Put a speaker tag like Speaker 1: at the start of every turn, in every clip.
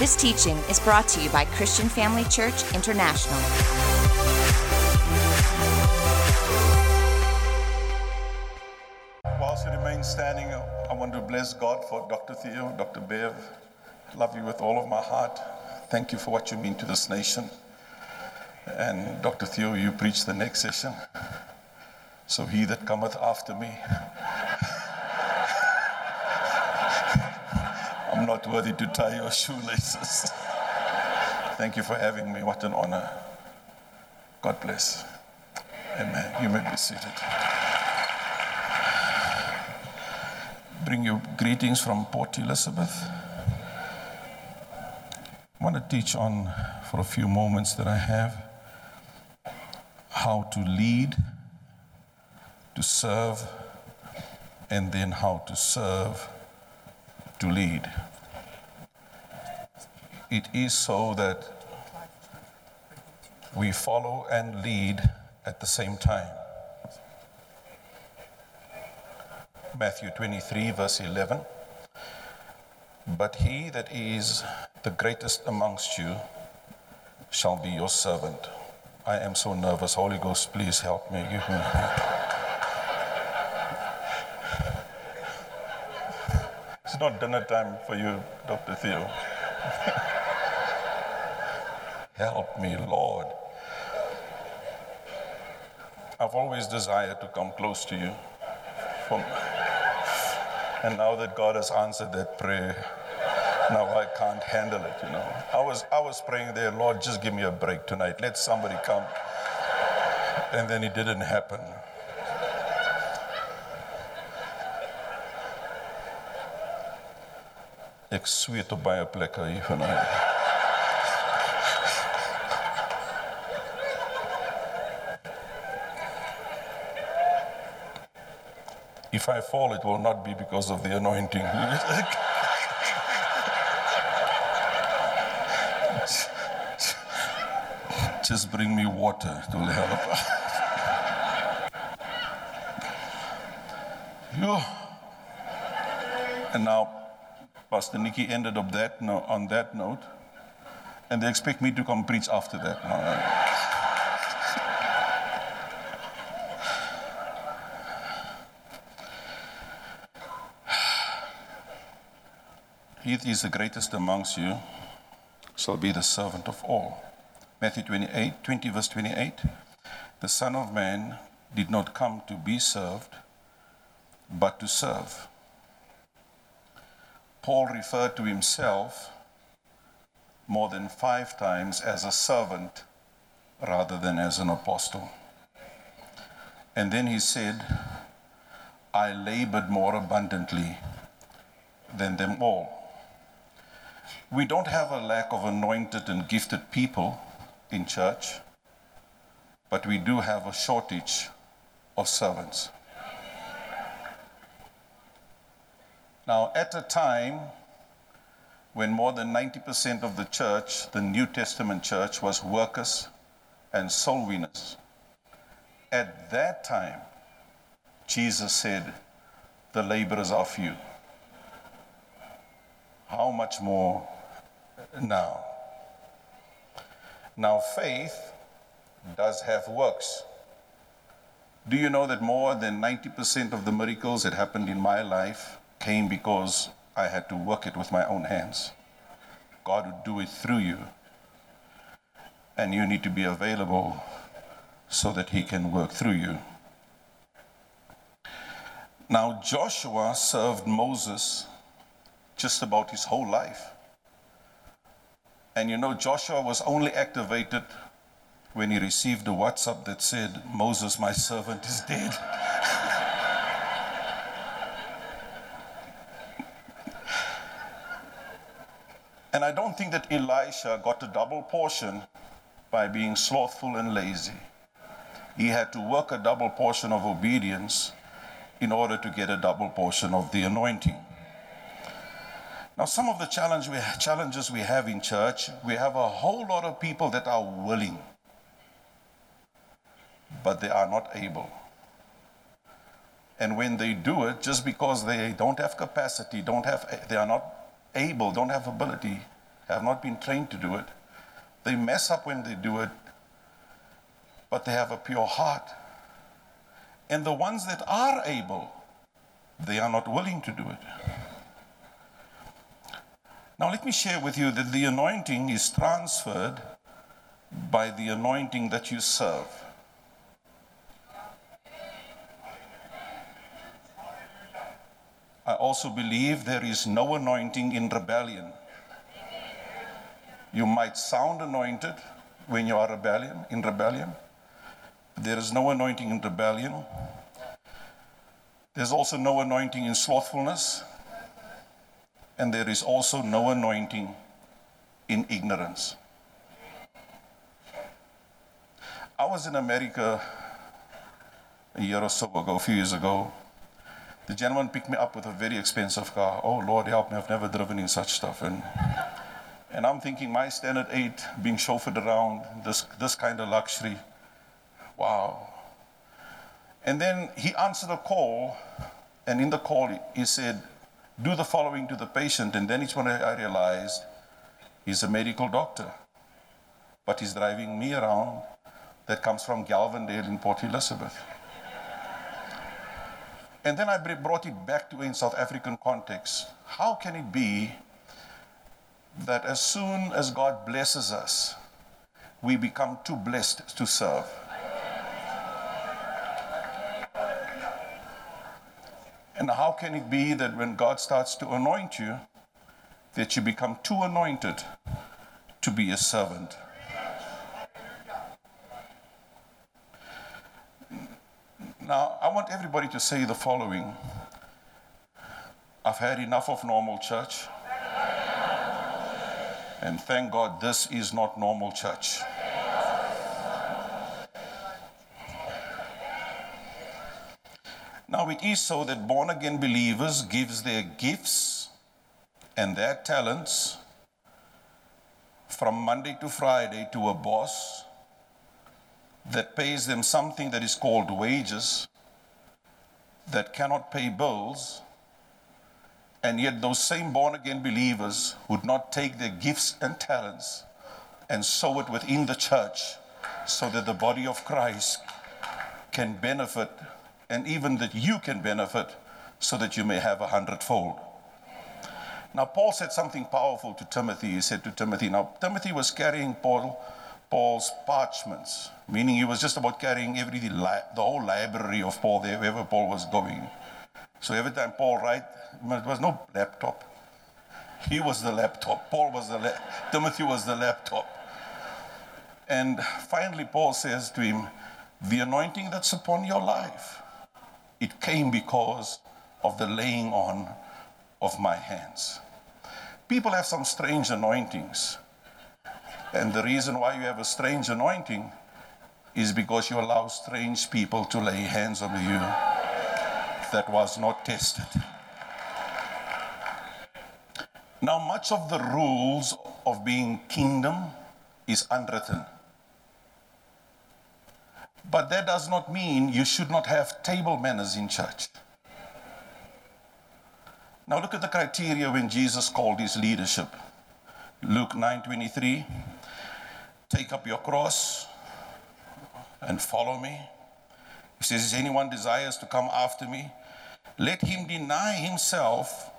Speaker 1: This teaching is brought to you by Christian Family Church International.
Speaker 2: Whilst you remain standing, I want to bless God for Dr. Theo, Dr. Bev. Love you with all of my heart. Thank you for what you mean to this nation. And Dr. Theo, you preach the next session. So he that cometh after me, I'm not worthy to tie your shoelaces. Thank you for having me. What an honor. God bless. Amen. You may be seated. Bring you greetings from Port Elizabeth. I want to teach on, for a few moments that I have, how to lead, to serve, and then how to serve to lead. It is so that we follow and lead at the same time. Matthew 23, verse 11. But he that is the greatest amongst you shall be your servant. I am so nervous. Holy Ghost, please help me. Give me. It's not dinner time for you, Dr. Theo. Help me, Lord. I've always desired to come close to you. And now that God has answered that prayer, now I can't handle it, you know. I was, I was praying there, Lord, just give me a break tonight. Let somebody come. And then it didn't happen. Ek sweet op baie plekke hier vanaand. If I fall, it will not be because of the anointing. Just bring me water to help. Yo. And now, Pastor Nikki ended up that no, on that note, and they expect me to come preach after that. He that is the greatest amongst you shall be the servant of all. Matthew 28, 20, verse 28. The Son of Man did not come to be served, but to serve. Paul referred to himself more than five times as a servant rather than as an apostle. And then he said, I labored more abundantly than them all. We don't have a lack of anointed and gifted people in church, but we do have a shortage of servants. Now, at a time when more than 90% of the church, the New Testament church, was workers and soul winners, at that time, Jesus said, The laborers are few. How much more now? Now, faith does have works. Do you know that more than 90% of the miracles that happened in my life came because I had to work it with my own hands? God would do it through you. And you need to be available so that He can work through you. Now, Joshua served Moses just about his whole life. And you know, Joshua was only activated when he received a WhatsApp that said, Moses, my servant, is dead. and I don't think that Elisha got a double portion by being slothful and lazy. He had to work a double portion of obedience in order to get a double portion of the anointing. Now, some of the challenge we, challenges we have in church, we have a whole lot of people that are willing, but they are not able. And when they do it, just because they don't have capacity, don't have, they are not able, don't have ability, have not been trained to do it. They mess up when they do it, but they have a pure heart. And the ones that are able, they are not willing to do it. Now, let me share with you that the anointing is transferred by the anointing that you serve. I also believe there is no anointing in rebellion. You might sound anointed when you are rebellion in rebellion. There is no anointing in rebellion. There's also no anointing in slothfulness. And there is also no anointing in ignorance. I was in America a year or so ago, a few years ago. The gentleman picked me up with a very expensive car. Oh, Lord, help me, I've never driven in such stuff. And, and I'm thinking, my standard eight being chauffeured around, this, this kind of luxury. Wow. And then he answered a call, and in the call, he said, Do the following to the patient. And then it's when I realized he's a medical doctor, but he's driving me around that comes from Gelvandale in Port Elizabeth. And then I brought it back to in South African context. How can it be that as soon as God blesses us, we become too blessed to serve? And how can it be that when God starts to anoint you, that you become too anointed to be a servant? Now, I want everybody to say the following I've had enough of normal church. And thank God this is not normal church. It is so that born again believers gives their gifts and their talents from Monday to Friday to a boss that pays them something that is called wages that cannot pay bills, and yet those same born again believers would not take their gifts and talents and sow it within the church so that the body of Christ can benefit and even that you can benefit so that you may have a hundredfold. Now, Paul said something powerful to Timothy. He said to Timothy, now, Timothy was carrying Paul Paul's parchments, meaning he was just about carrying everything, the whole library of Paul there, wherever Paul was going. So every time Paul write, there was no laptop. He was the laptop. Paul was the la- Timothy was the laptop. And finally, Paul says to him, "The anointing that's upon your life, it came because of the laying on of my hands." People have some strange anointings. And the reason why you have a strange anointing is because you allow strange people to lay hands on you that was not tested. Now, much of the rules of being kingdom is unwritten. But that does not mean you should not have table manners in church. Now look at the criteria when Jesus called his leadership. Luke 9:23 Take up your cross and follow me. He says, If anyone desires to come after me, let him deny himself,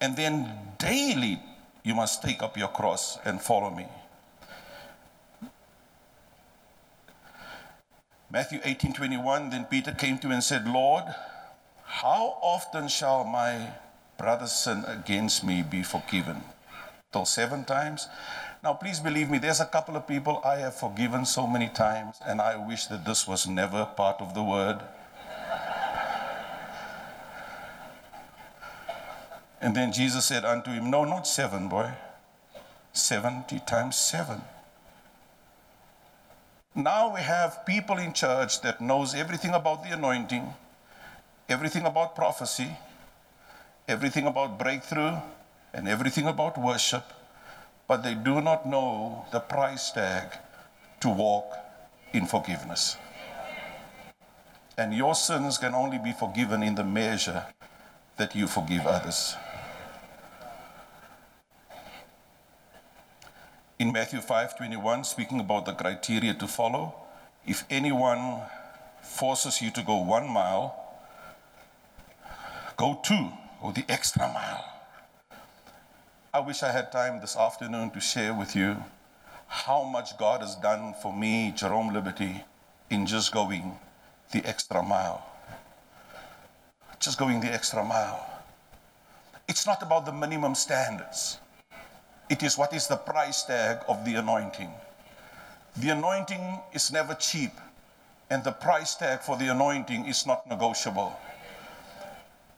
Speaker 2: and then daily you must take up your cross and follow me. Matthew 18 21, then Peter came to him and said, Lord, how often shall my brother's sin against me be forgiven? Till seven times? Now, please believe me, there's a couple of people I have forgiven so many times, and I wish that this was never part of the word. And then Jesus said unto him, No, not seven, boy. 70 times seven. Now we have people in church that knows everything about the anointing, everything about prophecy, everything about breakthrough, and everything about worship but they do not know the price tag to walk in forgiveness. And your sins can only be forgiven in the measure that you forgive others. In Matthew 5:21 speaking about the criteria to follow. If anyone forces you to go 1 mile, go 2 or the extra mile. I wish I had time this afternoon to share with you how much God has done for me, Jerome Liberty, in just going the extra mile. Just going the extra mile. It's not about the minimum standards. It is what is the price tag of the anointing. The anointing is never cheap, and the price tag for the anointing is not negotiable.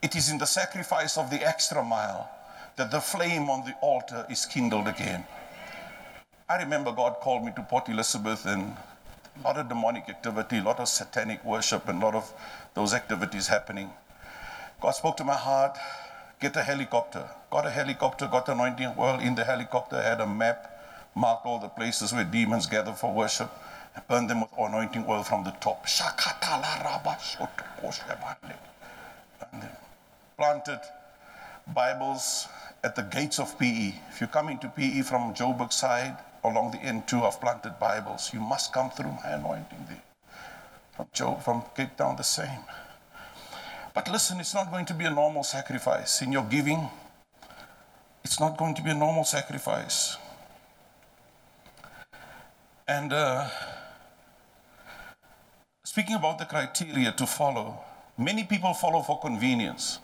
Speaker 2: It is in the sacrifice of the extra mile that the flame on the altar is kindled again. I remember God called me to Port Elizabeth and a lot of demonic activity, a lot of satanic worship, and a lot of those activities happening. God spoke to my heart get a helicopter. Got a helicopter, got anointing oil in the helicopter, had a map, marked all the places where demons gather for worship, and burned them with anointing oil from the top. Planted Bibles at the gates of PE. If you come into PE from Joburg side, along the N2, I've planted Bibles. You must come through my anointing there. From Joe, from Cape Town, the same. But listen, it's not going to be a normal sacrifice. In your giving, it's not going to be a normal sacrifice. And uh, speaking about the criteria to follow, many people follow for convenience,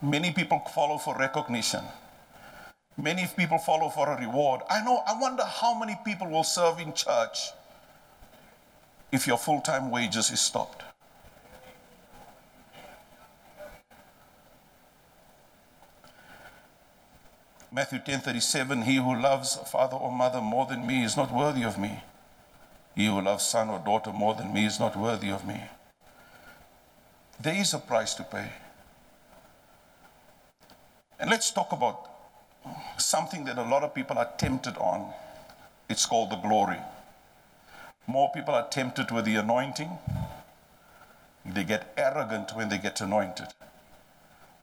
Speaker 2: many people follow for recognition. Many people follow for a reward. I know, I wonder how many people will serve in church if your full time wages is stopped. Matthew 10:37 He who loves father or mother more than me is not worthy of me. He who loves son or daughter more than me is not worthy of me. There is a price to pay. And let's talk about something that a lot of people are tempted on. It's called the glory. More people are tempted with the anointing. They get arrogant when they get anointed.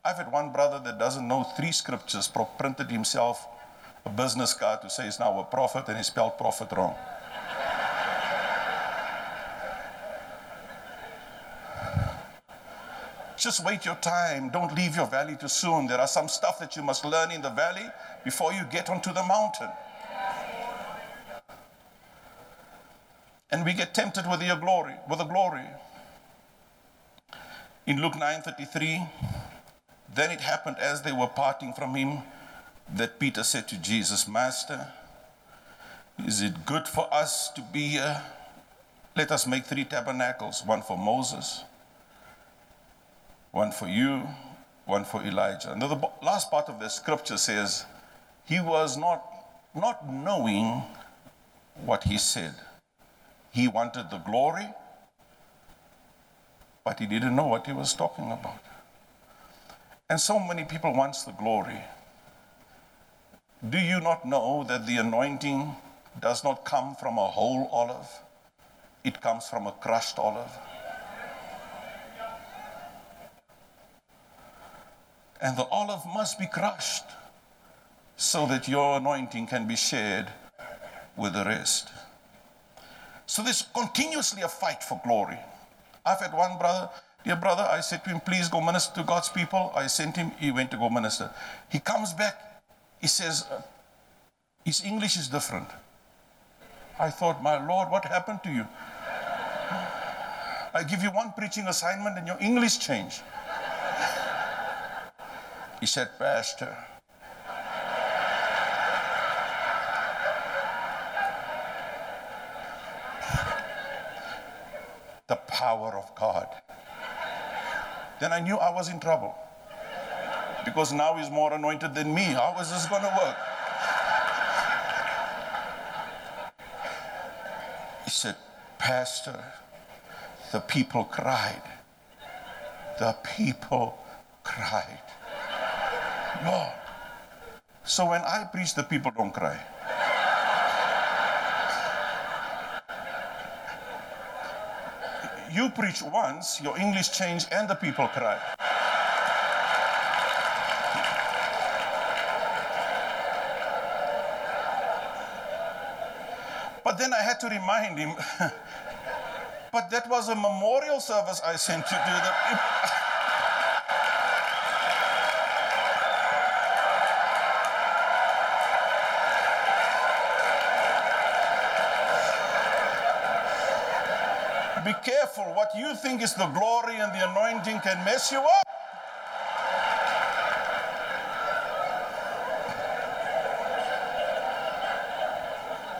Speaker 2: I've had one brother that doesn't know three scriptures, printed himself a business card to say he's now a prophet and he spelled prophet wrong. Just wait your time. Don't leave your valley too soon. There are some stuff that you must learn in the valley before you get onto the mountain. And we get tempted with your glory, with the glory. In Luke 9:33, then it happened as they were parting from him that Peter said to Jesus, Master, is it good for us to be here? Let us make three tabernacles one for Moses, one for you, one for Elijah. And the last part of the scripture says, He was not, not knowing what he said. He wanted the glory, but he didn't know what he was talking about. And so many people want the glory. Do you not know that the anointing does not come from a whole olive? It comes from a crushed olive. And the olive must be crushed so that your anointing can be shared with the rest. So there's continuously a fight for glory. I've had one brother, dear brother, I said to him, please go minister to God's people. I sent him, he went to go minister. He comes back, he says, uh, his English is different. I thought, my Lord, what happened to you? I give you one preaching assignment and your English changed. He said, Pastor, the power of God. Then I knew I was in trouble. Because now he's more anointed than me. How is this going to work? He said, Pastor, the people cried. The people cried. Lord. So when I preach, the people don't cry. You preach once, your English change, and the people cry. But then I had to remind him. but that was a memorial service I sent to do Be careful. What you think is the glory and the anointing can mess you up.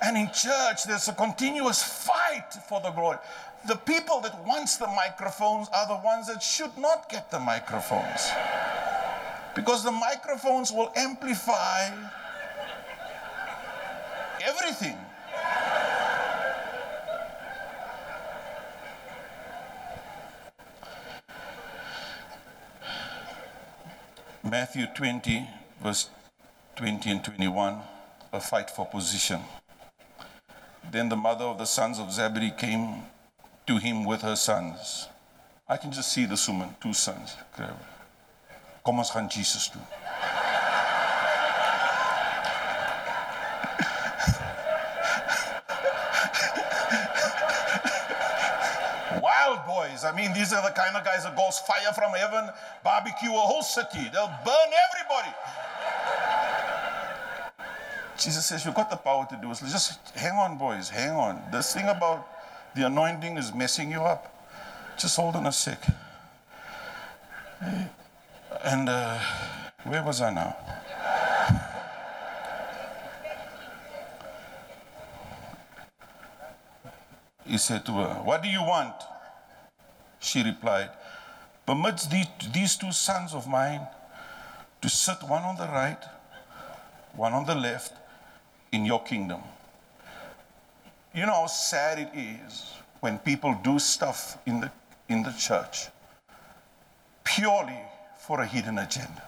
Speaker 2: And in church, there's a continuous fight for the glory. The people that wants the microphones are the ones that should not get the microphones. Because the microphones will amplify everything. Matthew 20, verse 20 and 21, a fight for position. Then the mother of the sons of Zebedee came to him with her sons. I can just see this woman, two sons. Kom ons Jesus toe. Wild boys. I mean, these are the kind of guys that goes fire from heaven, barbecue a whole city. They'll burn everybody. Jesus says, You've got the power to do this. Just hang on, boys, hang on. This thing about the anointing is messing you up. Just hold on a sec. And uh, where was I now? He said to her, What do you want? She replied, Permit these, these two sons of mine to sit one on the right, one on the left in your kingdom. You know how sad it is when people do stuff in the, in the church purely for a hidden agenda.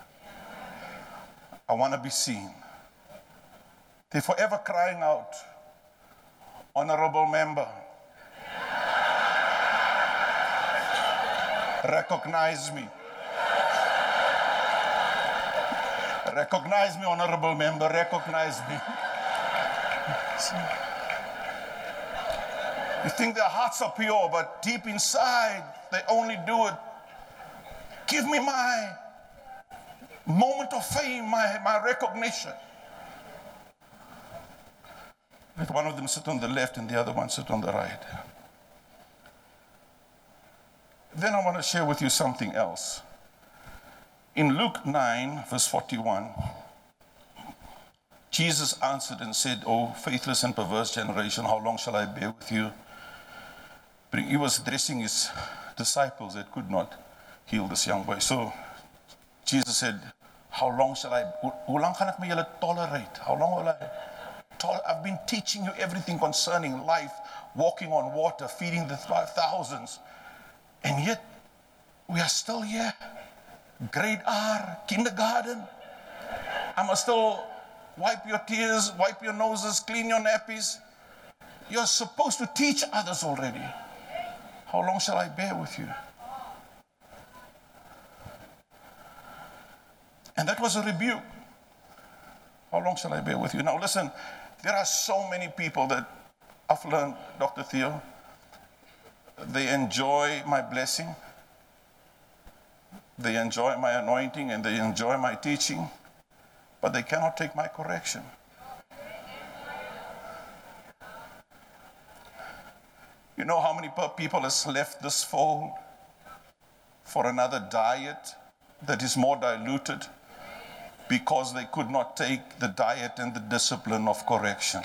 Speaker 2: I want to be seen. They're forever crying out, Honorable member, recognize me. Recognize me, honorable member, recognize me. You think their hearts are pure, but deep inside, they only do it. Give me my moment of fame, my, my recognition. Let one of them sit on the left and the other one sit on the right. Then I want to share with you something else. In Luke 9, verse 41, Jesus answered and said, Oh, faithless and perverse generation, how long shall I bear with you? But he was addressing his disciples that could not heal this young boy. So Jesus said, How long shall I, gaan ek met julle tolerate? How long will I tolerate? I've been teaching you everything concerning life, walking on water, feeding the thousands. And yet, we are still here. Grade R, kindergarten. I must still wipe your tears, wipe your noses, clean your nappies. You're supposed to teach others already. How long shall I bear with you? And that was a rebuke. How long shall I bear with you? Now, listen, there are so many people that I've learned, Dr. Theo, they enjoy my blessing, they enjoy my anointing, and they enjoy my teaching but they cannot take my correction. You know how many people has left this fold for another diet that is more diluted because they could not take the diet and the discipline of correction.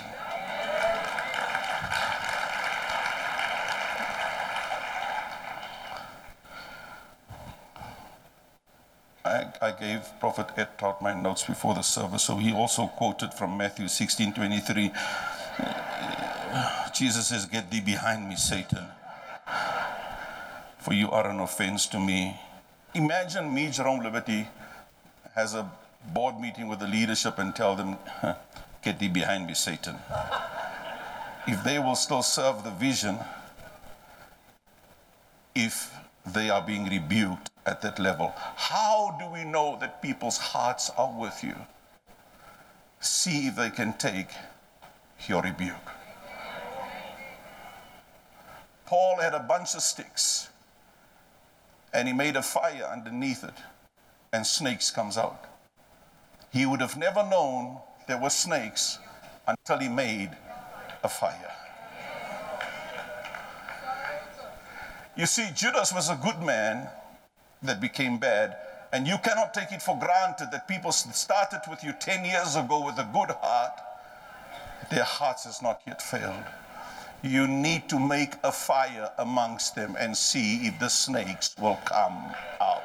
Speaker 2: I gave Prophet Ed Trout my notes before the service, so he also quoted from Matthew 16 23. Uh, Jesus says, Get thee behind me, Satan, for you are an offense to me. Imagine me, Jerome Liberty, has a board meeting with the leadership and tell them, Get thee behind me, Satan. If they will still serve the vision, if they are being rebuked at that level. How do we know that people's hearts are with you? See if they can take your rebuke. Paul had a bunch of sticks and he made a fire underneath it and snakes comes out. He would have never known there were snakes until he made a fire. You see, Judas was a good man that became bad, and you cannot take it for granted that people started with you 10 years ago with a good heart. Their hearts has not yet failed. You need to make a fire amongst them and see if the snakes will come out.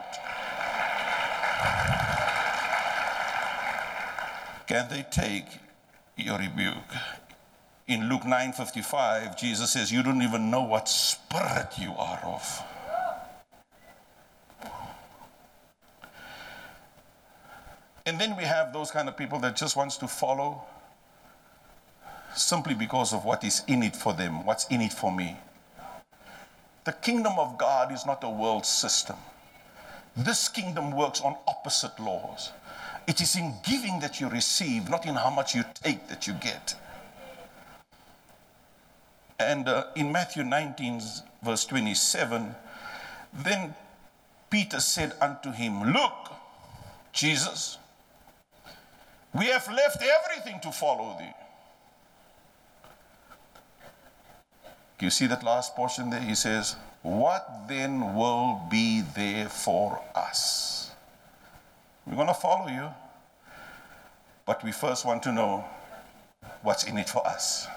Speaker 2: Can they take your rebuke? In Luke 9:55, Jesus says, "You don't even know what spirit you are of." And then we have those kind of people that just wants to follow simply because of what is in it for them, what's in it for me. The kingdom of God is not a world system. This kingdom works on opposite laws. It is in giving that you receive, not in how much you take that you get. And uh, in Matthew 19, verse 27, then Peter said unto him, Look, Jesus, we have left everything to follow thee. You see that last portion there? He says, What then will be there for us? We're going to follow you, but we first want to know what's in it for us.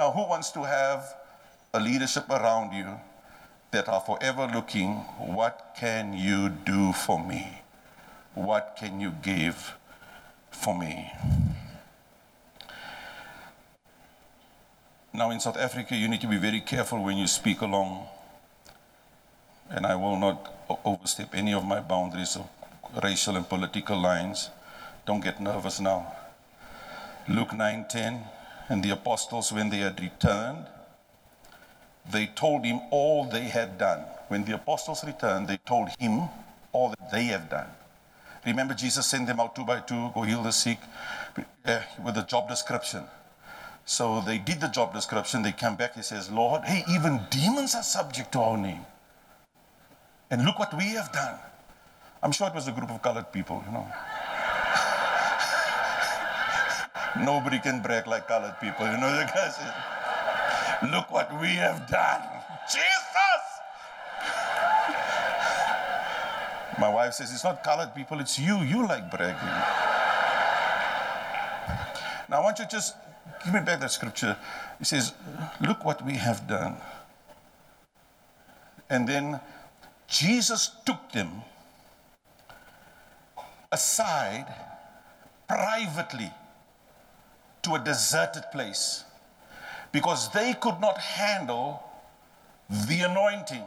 Speaker 2: Now, who wants to have a leadership around you that are forever looking, what can you do for me? What can you give for me? Now, in South Africa, you need to be very careful when you speak along, and I will not overstep any of my boundaries of racial and political lines. Don't get nervous now. Luke 9:10 and the apostles when they had returned they told him all they had done. When the apostles returned, they told him all that they have done. Remember, Jesus sent them out two by two, go heal the sick, uh, with a job description. So they did the job description. They come back. He says, Lord, hey, even demons are subject to our name. And look what we have done. I'm sure it was a group of colored people, you know. Nobody can brag like colored people, you know. The guy look what we have done. Jesus! My wife says, it's not colored people, it's you. You like bragging. Now, I want you to just give me back that scripture. He says, Look what we have done. And then Jesus took them aside privately to a deserted place because they could not handle the anointing.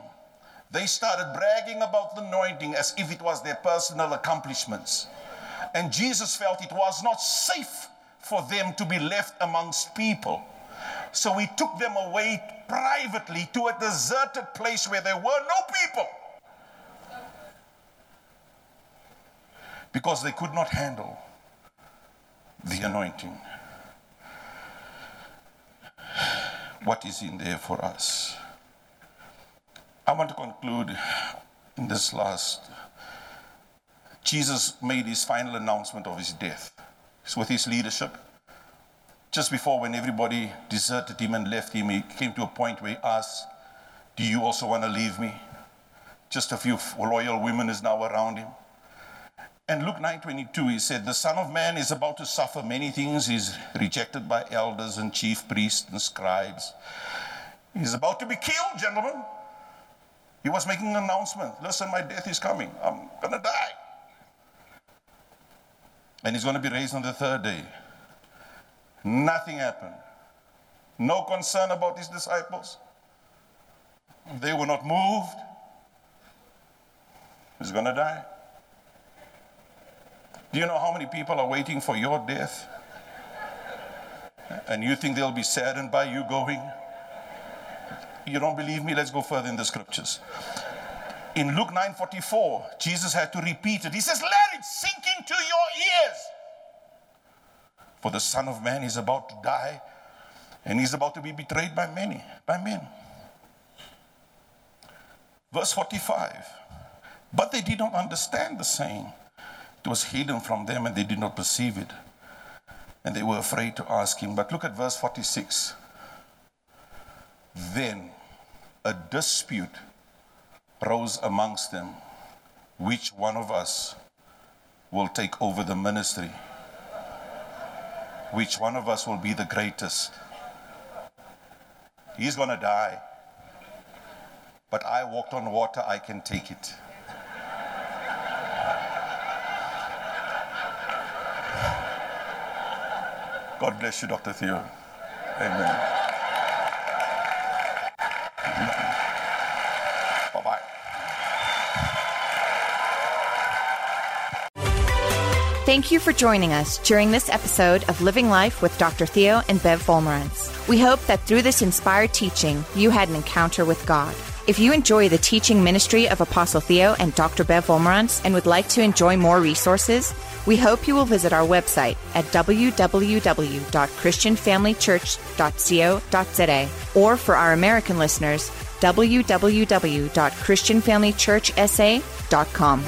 Speaker 2: They started bragging about the anointing as if it was their personal accomplishments. And Jesus felt it was not safe for them to be left amongst people. So he took them away privately to a deserted place where there were no people. Because they could not handle the anointing. What is in there for us? I want to conclude in this last. Jesus made his final announcement of his death with his leadership. Just before, when everybody deserted him and left him, he came to a point where he asked, Do you also want to leave me? Just a few loyal women is now around him. And Luke 9:22, he said, The Son of Man is about to suffer many things. He's rejected by elders and chief priests and scribes. He's about to be killed, gentlemen. He was making an announcement. Listen, my death is coming. I'm gonna die and he's going to be raised on the third day. Nothing happened. No concern about his disciples. They were not moved. He's going to die. Do you know how many people are waiting for your death? And you think they'll be saddened by you going? You don't believe me? Let's go further in the scriptures. In Luke 9:44, Jesus had to repeat it. He says, "Let it sink into your ears." For the Son of Man is about to die, and he's about to be betrayed by many, by men. Verse 45. But they did not understand the saying. It was hidden from them and they did not perceive it. And they were afraid to ask him. But look at verse 46. Then a dispute rose amongst them. Which one of us will take over the ministry? Which one of us will be the greatest? He's going to die. But I walked on water, I can take it. God bless you, Dr. Theo. Amen. Bye bye.
Speaker 1: Thank you for joining us during this episode of Living Life with Dr. Theo and Bev Wolmarans. We hope that through this inspired teaching, you had an encounter with God. If you enjoy the teaching ministry of Apostle Theo and Dr. Bev Wolmarans and would like to enjoy more resources, we hope you will visit our website at www.christianfamilychurch.co.za or for our American listeners, www.christianfamilychurchsa.com.